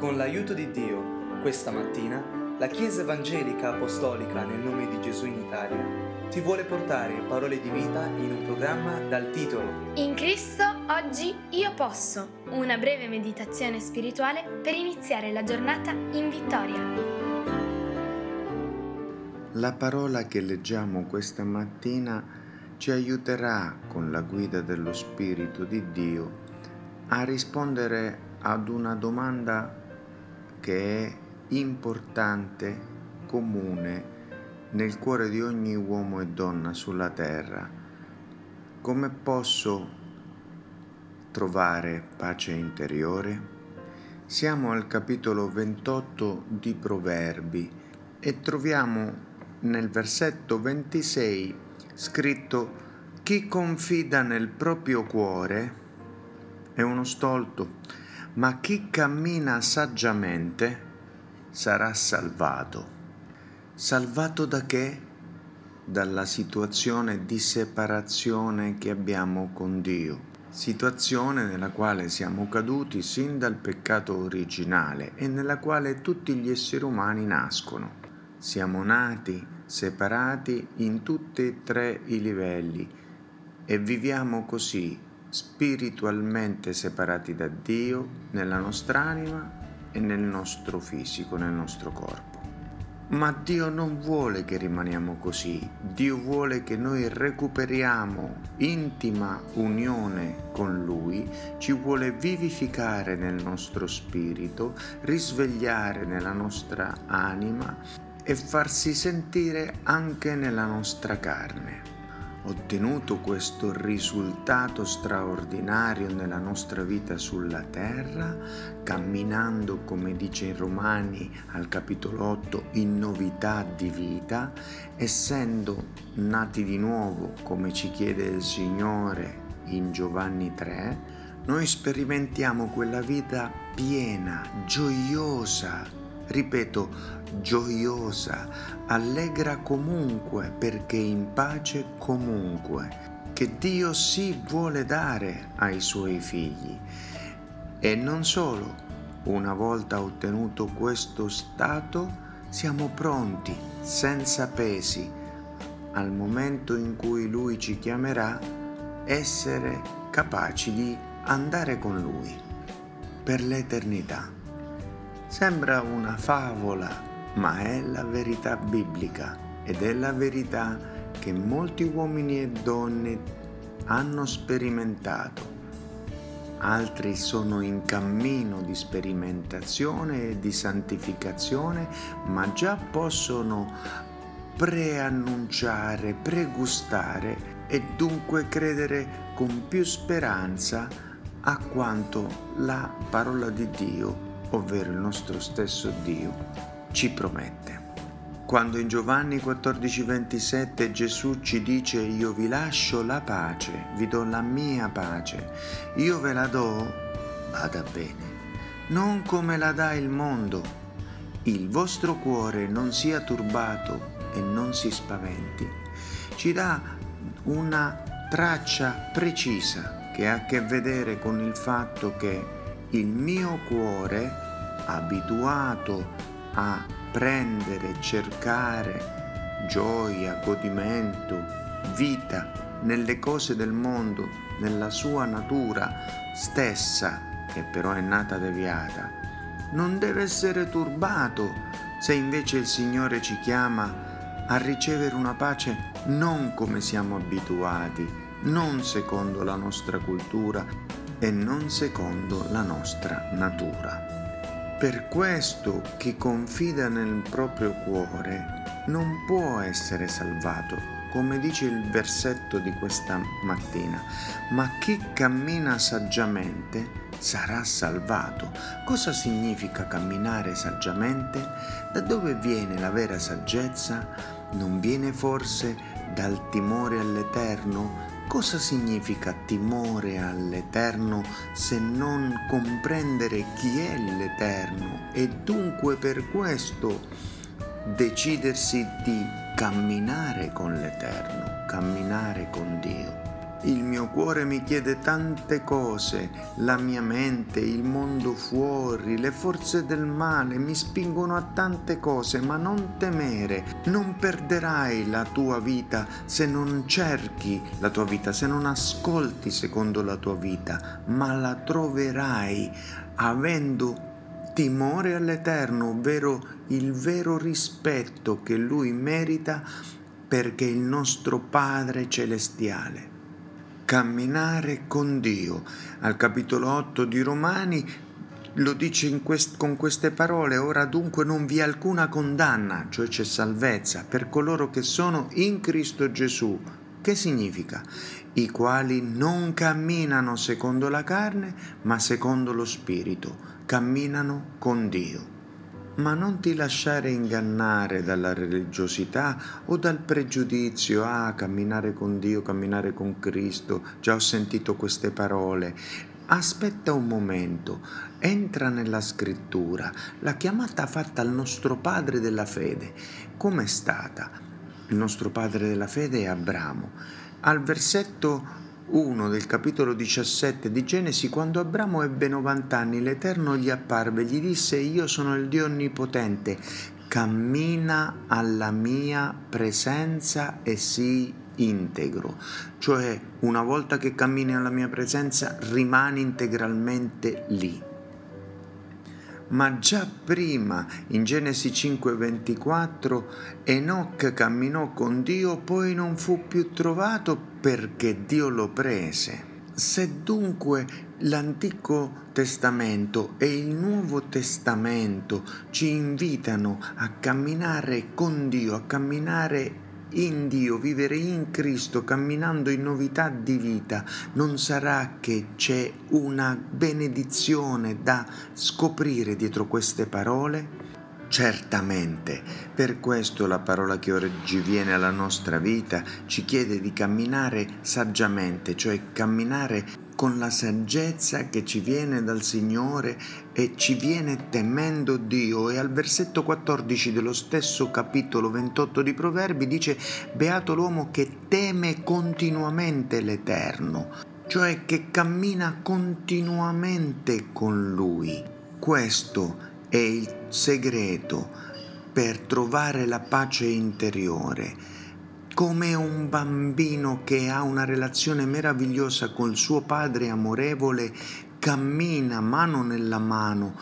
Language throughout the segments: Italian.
Con l'aiuto di Dio, questa mattina, la Chiesa Evangelica Apostolica nel nome di Gesù in Italia ti vuole portare parole di vita in un programma dal titolo In Cristo oggi io posso, una breve meditazione spirituale per iniziare la giornata in vittoria. La parola che leggiamo questa mattina ci aiuterà con la guida dello Spirito di Dio a rispondere ad una domanda che è importante, comune nel cuore di ogni uomo e donna sulla terra. Come posso trovare pace interiore? Siamo al capitolo 28 di Proverbi e troviamo nel versetto 26 scritto chi confida nel proprio cuore è uno stolto, ma chi cammina saggiamente sarà salvato. Salvato da che? Dalla situazione di separazione che abbiamo con Dio, situazione nella quale siamo caduti sin dal peccato originale e nella quale tutti gli esseri umani nascono. Siamo nati separati in tutti e tre i livelli e viviamo così spiritualmente separati da Dio nella nostra anima e nel nostro fisico, nel nostro corpo. Ma Dio non vuole che rimaniamo così, Dio vuole che noi recuperiamo intima unione con Lui, ci vuole vivificare nel nostro spirito, risvegliare nella nostra anima e farsi sentire anche nella nostra carne ottenuto questo risultato straordinario nella nostra vita sulla terra, camminando, come dice in Romani al capitolo 8, in novità di vita, essendo nati di nuovo, come ci chiede il Signore in Giovanni 3, noi sperimentiamo quella vita piena, gioiosa, ripeto, gioiosa, allegra comunque perché in pace comunque, che Dio sì vuole dare ai suoi figli. E non solo, una volta ottenuto questo stato, siamo pronti, senza pesi, al momento in cui Lui ci chiamerà, essere capaci di andare con Lui per l'eternità. Sembra una favola, ma è la verità biblica ed è la verità che molti uomini e donne hanno sperimentato. Altri sono in cammino di sperimentazione e di santificazione, ma già possono preannunciare, pregustare e dunque credere con più speranza a quanto la parola di Dio ovvero il nostro stesso Dio, ci promette. Quando in Giovanni 14:27 Gesù ci dice io vi lascio la pace, vi do la mia pace, io ve la do, vada bene, non come la dà il mondo. Il vostro cuore non sia turbato e non si spaventi. Ci dà una traccia precisa che ha a che vedere con il fatto che il mio cuore, abituato a prendere, cercare gioia, godimento, vita nelle cose del mondo, nella sua natura stessa, che però è nata deviata, non deve essere turbato se invece il Signore ci chiama a ricevere una pace non come siamo abituati, non secondo la nostra cultura, e non secondo la nostra natura. Per questo chi confida nel proprio cuore non può essere salvato, come dice il versetto di questa mattina, ma chi cammina saggiamente sarà salvato. Cosa significa camminare saggiamente? Da dove viene la vera saggezza? Non viene forse dal timore all'Eterno? Cosa significa timore all'Eterno se non comprendere chi è l'Eterno e dunque per questo decidersi di camminare con l'Eterno, camminare con Dio? Il mio cuore mi chiede tante cose, la mia mente, il mondo fuori, le forze del male mi spingono a tante cose, ma non temere, non perderai la tua vita se non cerchi la tua vita, se non ascolti secondo la tua vita, ma la troverai avendo timore all'Eterno, ovvero il vero rispetto che Lui merita perché è il nostro Padre celestiale camminare con Dio. Al capitolo 8 di Romani lo dice quest- con queste parole, ora dunque non vi è alcuna condanna, cioè c'è salvezza per coloro che sono in Cristo Gesù. Che significa? I quali non camminano secondo la carne, ma secondo lo Spirito, camminano con Dio ma non ti lasciare ingannare dalla religiosità o dal pregiudizio, ah, camminare con Dio, camminare con Cristo, già ho sentito queste parole. Aspetta un momento, entra nella scrittura, la chiamata fatta al nostro padre della fede. Com'è stata? Il nostro padre della fede è Abramo. Al versetto 1 del capitolo 17 di Genesi, quando Abramo ebbe 90 anni, l'Eterno gli apparve, gli disse, io sono il Dio Onnipotente, cammina alla mia presenza e sii integro, cioè una volta che cammini alla mia presenza rimani integralmente lì ma già prima, in Genesi 5:24, Enoch camminò con Dio, poi non fu più trovato perché Dio lo prese. Se dunque l'Antico Testamento e il Nuovo Testamento ci invitano a camminare con Dio, a camminare in Dio, vivere in Cristo, camminando in novità di vita, non sarà che c'è una benedizione da scoprire dietro queste parole? Certamente, per questo la parola che oggi viene alla nostra vita ci chiede di camminare saggiamente, cioè camminare con la saggezza che ci viene dal Signore e ci viene temendo Dio. E al versetto 14 dello stesso capitolo 28 di Proverbi dice, Beato l'uomo che teme continuamente l'Eterno, cioè che cammina continuamente con Lui. Questo è il segreto per trovare la pace interiore come un bambino che ha una relazione meravigliosa col suo padre amorevole, cammina mano nella mano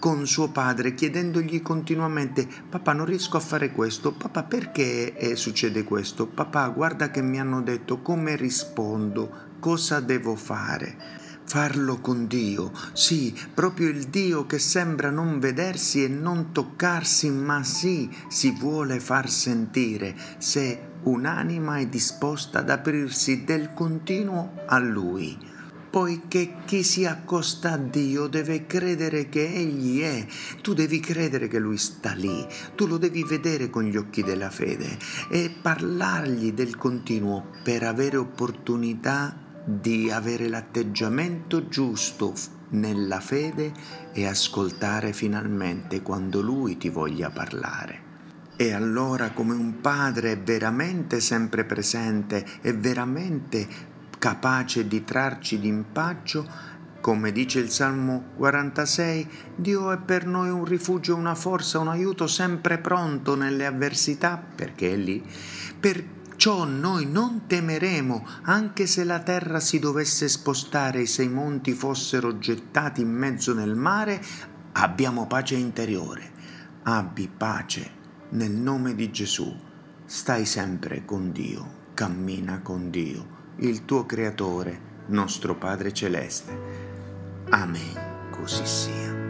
con suo padre chiedendogli continuamente papà non riesco a fare questo, papà perché eh, succede questo, papà guarda che mi hanno detto come rispondo, cosa devo fare farlo con Dio, sì, proprio il Dio che sembra non vedersi e non toccarsi, ma sì, si vuole far sentire. Se un'anima è disposta ad aprirsi del continuo a Lui. Poiché chi si accosta a Dio deve credere che Egli è, tu devi credere che Lui sta lì, tu lo devi vedere con gli occhi della fede e parlargli del continuo per avere opportunità di avere l'atteggiamento giusto nella fede e ascoltare finalmente quando Lui ti voglia parlare. E allora come un padre veramente sempre presente, è veramente capace di trarci d'impaccio, come dice il Salmo 46, Dio è per noi un rifugio, una forza, un aiuto sempre pronto nelle avversità, perché è lì, per Perciò noi non temeremo, anche se la terra si dovesse spostare e se i monti fossero gettati in mezzo nel mare, abbiamo pace interiore. Abbi pace nel nome di Gesù. Stai sempre con Dio, cammina con Dio, il tuo Creatore, nostro Padre Celeste. Amen. Così sia.